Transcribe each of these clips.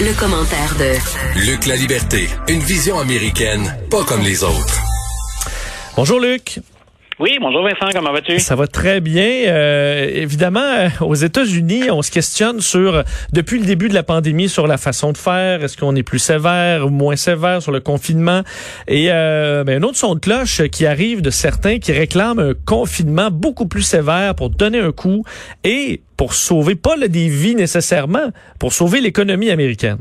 Le, commentaire de Luc La Liberté, une vision américaine, pas comme les autres. Bonjour Luc. Oui, bonjour Vincent, comment vas-tu? Ça va très bien. Euh, évidemment, euh, aux États-Unis, on se questionne sur, depuis le début de la pandémie, sur la façon de faire. Est-ce qu'on est plus sévère ou moins sévère sur le confinement? Et euh, ben, un autre son de cloche qui arrive de certains qui réclament un confinement beaucoup plus sévère pour donner un coup et pour sauver, pas le des vies nécessairement, pour sauver l'économie américaine.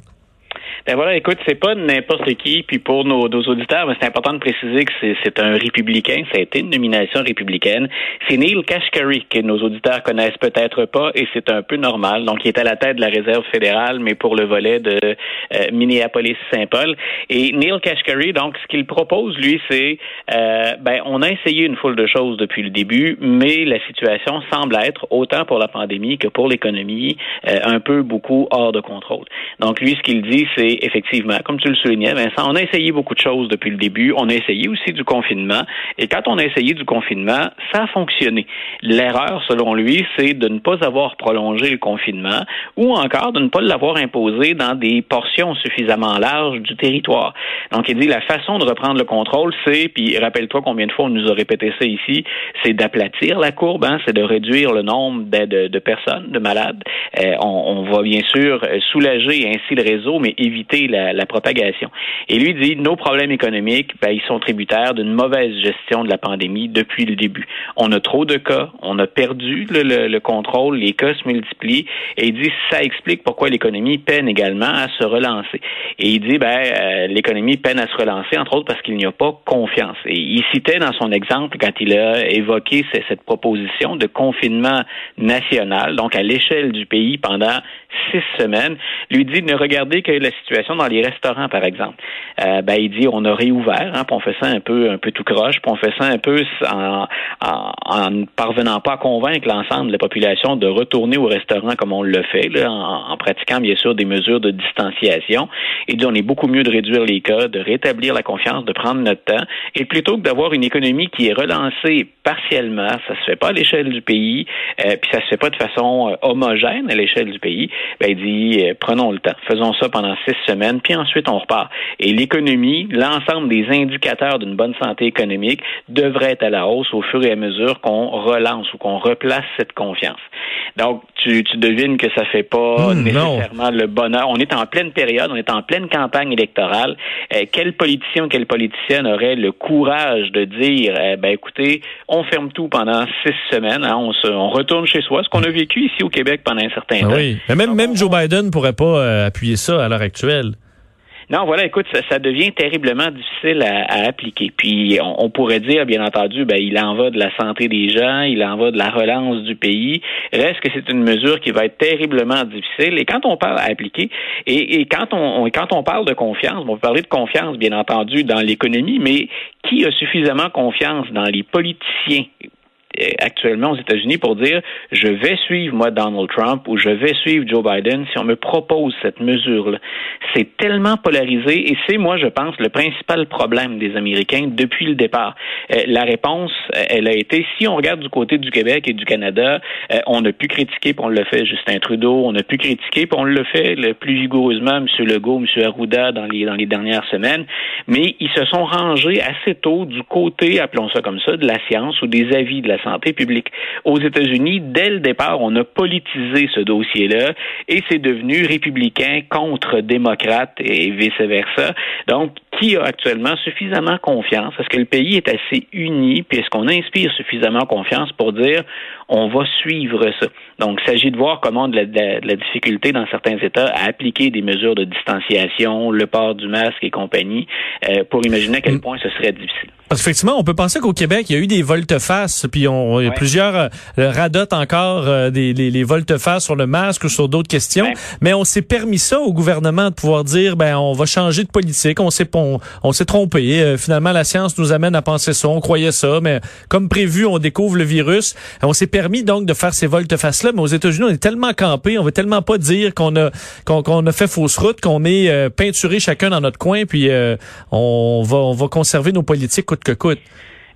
Ben voilà, écoute, c'est pas n'importe qui. Puis pour nos, nos auditeurs, c'est important de préciser que c'est un républicain. Ça a été une nomination républicaine. C'est Neil Kashkari que nos auditeurs connaissent peut-être pas, et c'est un peu normal. Donc, il est à la tête de la réserve fédérale, mais pour le volet de euh, Minneapolis-Saint-Paul. Et Neil Kashkari, donc, ce qu'il propose, lui, c'est, euh, ben, on a essayé une foule de choses depuis le début, mais la situation semble être autant pour la pandémie que pour l'économie euh, un peu beaucoup hors de contrôle. Donc, lui, ce qu'il dit, c'est effectivement, comme tu le soulignais, Vincent, on a essayé beaucoup de choses depuis le début. On a essayé aussi du confinement. Et quand on a essayé du confinement, ça a fonctionné. L'erreur, selon lui, c'est de ne pas avoir prolongé le confinement ou encore de ne pas l'avoir imposé dans des portions suffisamment larges du territoire. Donc, il dit la façon de reprendre le contrôle, c'est, puis rappelle-toi combien de fois on nous a répété ça ici, c'est d'aplatir la courbe, hein, c'est de réduire le nombre de, de, personnes, de malades. Euh, on, on, va bien sûr soulager ainsi le réseau, mais éviter la, propagation. Et lui dit, nos problèmes économiques, ben, ils sont tributaires d'une mauvaise gestion de la pandémie depuis le début. On a trop de cas, on a perdu le, contrôle, les cas se multiplient, et il dit, ça explique pourquoi l'économie peine également à se relancer. Et il dit, ben, euh, l'économie peine à se relancer, entre autres parce qu'il n'y a pas confiance. Et il citait dans son exemple, quand il a évoqué cette proposition de confinement national, donc à l'échelle du pays pendant six semaines, lui dit, ne regardez que la situation dans les restaurants, par exemple. Euh, ben, il dit on a réouvert, hein, puis on fait ça un peu, un peu tout croche, puis on fait ça un peu en, en, parvenant pas à convaincre l'ensemble de la population de retourner au restaurant comme on le fait, en, pratiquant bien sûr des mesures de distanciation. Il dit on est beaucoup mieux de réduire les cas, de rétablir la confiance, de prendre notre temps, et plutôt que d'avoir une économie qui est relancée partiellement, ça se fait pas à l'échelle du pays, euh, puis ça se fait pas de façon euh, homogène à l'échelle du pays. Ben, il dit prenons le temps, faisons ça pendant six semaines, puis ensuite on repart. Et l'économie, l'ensemble des indicateurs d'une bonne santé économique devrait être à la hausse au fur et à mesure qu'on relance ou qu'on replace cette confiance. Donc, tu, tu devines que ça fait pas hmm, nécessairement le bonheur. On est en pleine période, on est en pleine campagne électorale. Euh, quel politicien ou quelle politicienne aurait le courage de dire, eh ben écoutez, on ferme tout pendant six semaines, hein, on, se, on retourne chez soi, ce qu'on a vécu ici au Québec pendant un certain ah temps. Oui, mais même, même Joe Biden pourrait pas euh, appuyer ça à l'heure actuelle. Non, voilà, écoute, ça, devient terriblement difficile à, appliquer. Puis on, pourrait dire, bien entendu, ben, il en va de la santé des gens, il en va de la relance du pays. Reste que c'est une mesure qui va être terriblement difficile. Et quand on parle à appliquer, et, quand on, quand on parle de confiance, on peut parler de confiance, bien entendu, dans l'économie, mais qui a suffisamment confiance dans les politiciens euh, actuellement aux États-Unis pour dire je vais suivre moi Donald Trump ou je vais suivre Joe Biden si on me propose cette mesure-là. C'est tellement polarisé et c'est moi je pense le principal problème des Américains depuis le départ. Euh, la réponse, euh, elle a été si on regarde du côté du Québec et du Canada, on a pu critiquer puis on le fait Justin Trudeau, on a pu critiquer puis on le fait le plus vigoureusement M. Legault, M. Arruda dans les dans les dernières semaines, mais ils se sont rangés assez tôt du côté, appelons ça comme ça, de la science ou des avis de la santé publique. Aux États-Unis, dès le départ, on a politisé ce dossier-là et c'est devenu républicain contre démocrate et vice-versa. Donc, qui a actuellement suffisamment confiance? Est-ce que le pays est assez uni? Puis est-ce qu'on inspire suffisamment confiance pour dire on va suivre ça? Donc, il s'agit de voir comment de la, difficulté dans certains États à appliquer des mesures de distanciation, le port du masque et compagnie, euh, pour imaginer à quel point ce serait difficile. Parce qu'effectivement, on peut penser qu'au Québec, il y a eu des volte-face, puis on, y a plusieurs euh, radotent encore euh, des les, les volte-face sur le masque ou sur d'autres questions. Mais on s'est permis ça au gouvernement de pouvoir dire, ben on va changer de politique, on s'est on, on s'est trompé. Euh, finalement, la science nous amène à penser ça, on croyait ça, mais comme prévu, on découvre le virus. On s'est permis donc de faire ces volte-face là, mais aux États-Unis, on est tellement campé, on veut tellement pas dire qu'on a qu'on a fait fausse route, qu'on est euh, peinturé chacun dans notre coin, puis on va on va conserver nos politiques coûte que coûte.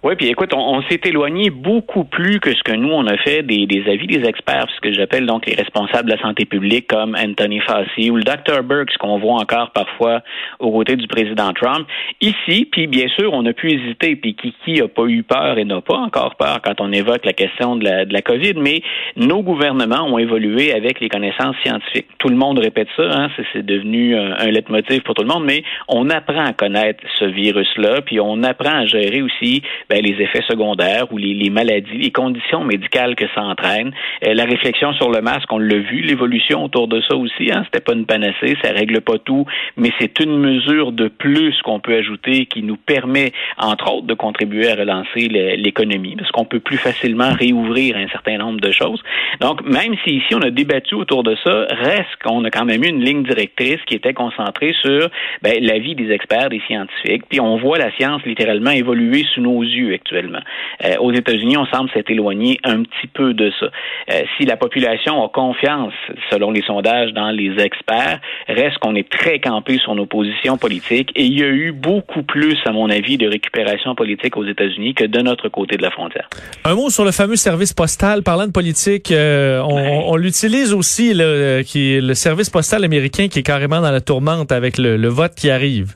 Oui, puis écoute, on, s'est éloigné beaucoup plus que ce que nous, on a fait des, avis des experts, ce que j'appelle donc les responsables de la santé publique comme Anthony Fauci ou le Dr. Burke, ce qu'on voit encore parfois aux côtés du président Trump. Ici, puis bien sûr, on a pu hésiter, puis qui, qui a pas eu peur et n'a pas encore peur quand on évoque la question de la, COVID, mais nos gouvernements ont évolué avec les connaissances scientifiques. Tout le monde répète ça, hein, c'est devenu un, un leitmotiv pour tout le monde, mais on apprend à connaître ce virus-là, puis on apprend à gérer aussi ben, les effets secondaires ou les, maladies, les conditions médicales que ça entraîne. Euh, la réflexion sur le masque, on l'a vu, l'évolution autour de ça aussi. Hein, C'était pas une panacée, ça règle pas tout, mais c'est une mesure de plus qu'on peut ajouter qui nous permet, entre autres, de contribuer à relancer l'économie, parce qu'on peut plus facilement réouvrir un certain nombre de choses. Donc, même si ici on a débattu autour de ça, reste qu'on a quand même eu une ligne directrice qui était concentrée sur ben, l'avis des experts, des scientifiques, puis on voit la science littéralement évoluer sous nos yeux actuellement. Euh, aux États-Unis, on semble s'être éloigné un petit peu de ça. Euh, si la population a confiance, selon les sondages, dans les experts, reste qu'on est très campé sur nos positions politiques et il y a eu beaucoup plus, à mon avis, de récupération politique aux États-Unis que de notre côté de la frontière. Un mot sur le fameux service postal. Parlant de politique, euh, on, l'utilise aussi, qui est le service postal américain qui est carrément dans la tourmente avec le vote qui arrive.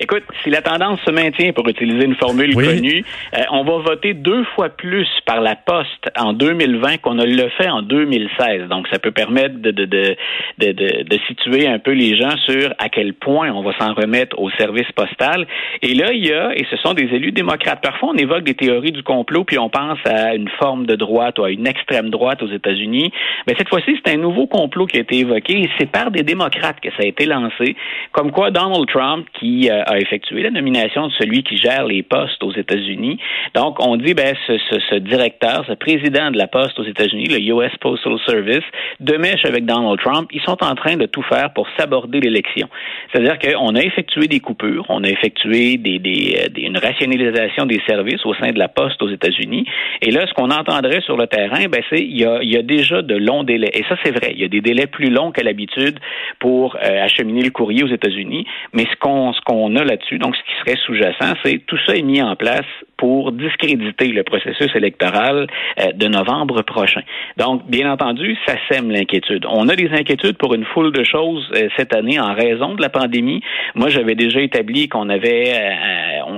Écoute, si la tendance se maintient, pour utiliser une formule connue, euh, on va voter deux fois plus par la poste en 2020 qu'on ne le fait en 2016. Donc, ça peut permettre de, de, de, de, de situer un peu les gens sur à quel point on va s'en remettre au service postal. Et là, il y a, et ce sont des élus démocrates. Parfois, on évoque des théories du complot, puis on pense à une forme de droite ou à une extrême droite aux États-Unis. Mais cette fois-ci, c'est un nouveau complot qui a été évoqué, et c'est par des démocrates que ça a été lancé, comme quoi Donald Trump, qui euh, a effectué la nomination de celui qui gère les postes aux États-Unis. Donc, on dit, ben, ce, ce, ce, directeur, ce président de la poste aux États-Unis, le US Postal Service, de mèche avec Donald Trump, ils sont en train de tout faire pour s'aborder l'élection. C'est-à-dire qu'on a effectué des coupures, on a effectué des, des, des, une rationalisation des services au sein de la poste aux États-Unis. Et là, ce qu'on entendrait sur le terrain, ben, c'est il y a, y a déjà de longs délais. Et ça, c'est vrai. Il y a des délais plus longs qu'à l'habitude pour euh, acheminer le courrier aux États-Unis. Mais ce qu'on ce qu'on là-dessus, donc ce qui serait sous-jacent, c'est tout ça est mis en place pour discréditer le processus électoral euh, de novembre prochain. Donc, bien entendu, ça sème l'inquiétude. On a des inquiétudes pour une foule de choses euh, cette année en raison de la pandémie. Moi, j'avais déjà établi qu'on avait,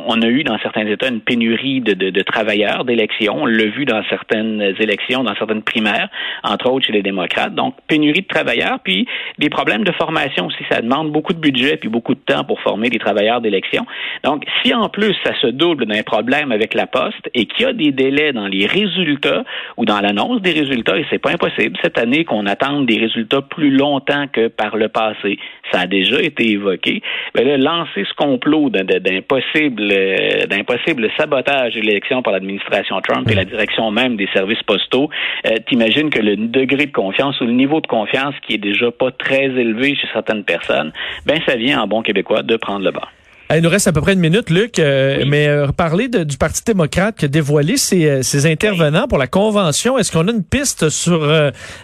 on a eu dans certains États une pénurie de, de, de travailleurs d'élection. On l'a vu dans certaines élections, dans certaines primaires, entre autres chez les démocrates. Donc, pénurie de travailleurs, puis des problèmes de formation aussi. Ça demande beaucoup de budget puis beaucoup de temps pour former des travailleurs d'élection. Donc, si en plus ça se double d'un problème avec la Poste et qu'il y a des délais dans les résultats ou dans l'annonce des résultats, et c'est pas impossible cette année qu'on attende des résultats plus longtemps que par le passé, ça a déjà été évoqué, ben là, lancer ce complot d'un possible, euh, d'un possible sabotage de l'élection par l'administration Trump et la direction même des services postaux, euh, t'imagines que le degré de confiance ou le niveau de confiance qui est déjà pas très élevé chez certaines personnes, ben ça vient en bon québécois de prendre le bas. Il nous reste à peu près une minute, Luc, euh, mais euh, parler du Parti démocrate qui a dévoilé ses, euh, ses intervenants pour la convention. Est-ce qu'on a une piste sur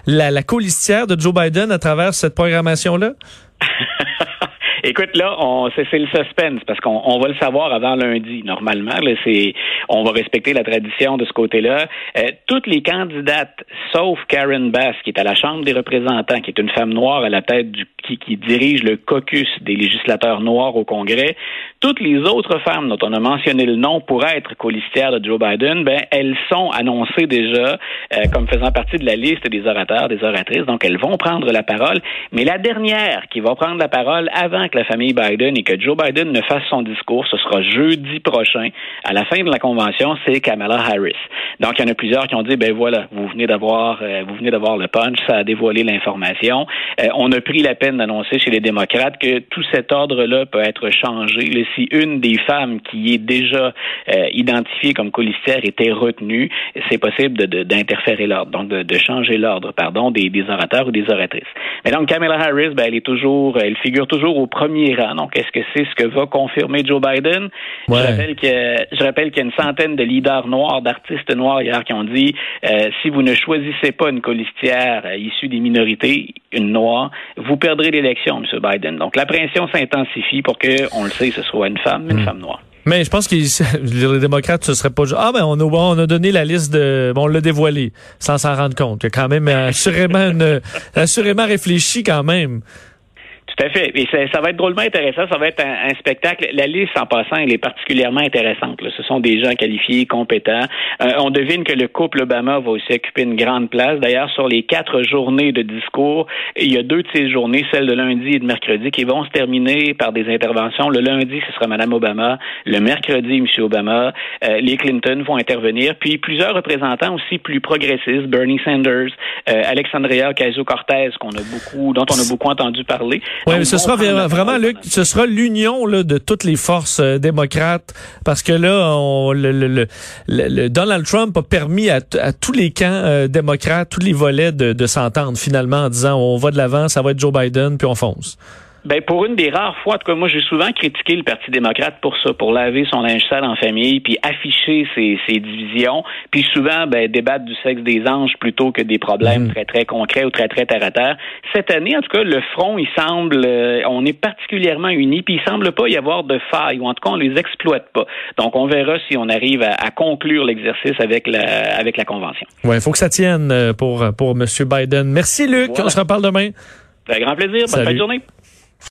la, la colistière de Joe Biden à travers cette programmation-là? Écoute, là, c'est, le suspense parce qu'on on va le savoir avant lundi. Normalement, là, on va respecter la tradition de ce côté-là. Euh, toutes les candidates, sauf Karen Bass, qui est à la Chambre des représentants, qui est une femme noire à la tête du qui, qui dirige le caucus des législateurs noirs au Congrès, toutes les autres femmes dont on a mentionné le nom pour être colistières de Joe Biden, ben elles sont annoncées déjà euh, comme faisant partie de la liste des orateurs, des oratrices. Donc elles vont prendre la parole. Mais la dernière qui va prendre la parole avant la famille Biden et que Joe Biden ne fasse son discours, ce sera jeudi prochain, à la fin de la convention, c'est Kamala Harris. Donc, il y en a plusieurs qui ont dit, ben voilà, vous venez d'avoir, euh, vous venez d'avoir le punch, ça a dévoilé l'information. Euh, on a pris la peine d'annoncer chez les démocrates que tout cet ordre-là peut être changé. si une des femmes qui est déjà euh, identifiée comme colistière était retenue, c'est possible d'interférer l'ordre, donc de, changer l'ordre, pardon, des, des, orateurs ou des oratrices. Mais donc, Kamala Harris, ben, elle est toujours, elle figure toujours au rang. Donc, est-ce que c'est ce que va confirmer Joe Biden? Je rappelle que je rappelle qu'il y a une centaine de leaders noirs, d'artistes noirs hier qui ont dit euh, si vous ne choisissez pas une colistière euh, issue des minorités, une noire, vous perdrez l'élection, M. Biden. Donc, la pression s'intensifie pour que, on le sait, ce soit une femme, une hmm. femme noire. Mais je pense que les démocrates, ce serait pas ah ben on a, on a donné la liste de, bon, on l'a dévoilé sans s'en rendre compte. Il y a quand même assurément une, assurément réfléchi quand même. Tout à fait. Et ça, va être drôlement intéressant. Ça va être un, spectacle. La liste, en passant, elle est particulièrement intéressante. Ce sont des gens qualifiés, compétents. Euh, on devine que le couple Obama va aussi occuper une grande place. D'ailleurs, sur les quatre journées de discours, il y a deux de ces journées, celles de lundi et de mercredi, qui vont se terminer par des interventions. Le lundi, ce sera Mme Obama. Le mercredi, M. Obama. Euh, les Clinton vont intervenir. Puis plusieurs représentants aussi plus progressistes, Bernie Sanders, euh, Alexandria Ocasio-Cortez, qu'on a beaucoup, dont on a beaucoup entendu parler. Oui, mais ce sera vraiment, Luc, ce sera l'union de toutes les forces euh, démocrates, parce que là, on, le, le, le, Donald Trump a permis à, tous les camps euh, démocrates, tous les volets de, de s'entendre finalement en disant on va de l'avant, ça va être Joe Biden, puis on fonce. Ben pour une des rares fois, en tout cas moi j'ai souvent critiqué le Parti démocrate pour ça, pour laver son linge sale en famille, puis afficher ses, ses divisions, puis souvent ben, débattre du sexe des anges plutôt que des problèmes mhm. très très concrets ou très très terre à terre. Cette année, en tout cas, le front, il semble, euh, on est particulièrement unis, puis il semble pas y avoir de failles, ou en tout cas on les exploite pas. Donc on verra si on arrive à, conclure l'exercice avec la avec la convention. Ouais, il faut que ça tienne euh, pour pour Monsieur Biden. Merci Luc, on se reparle demain. Avec grand plaisir. Bonne fin de journée.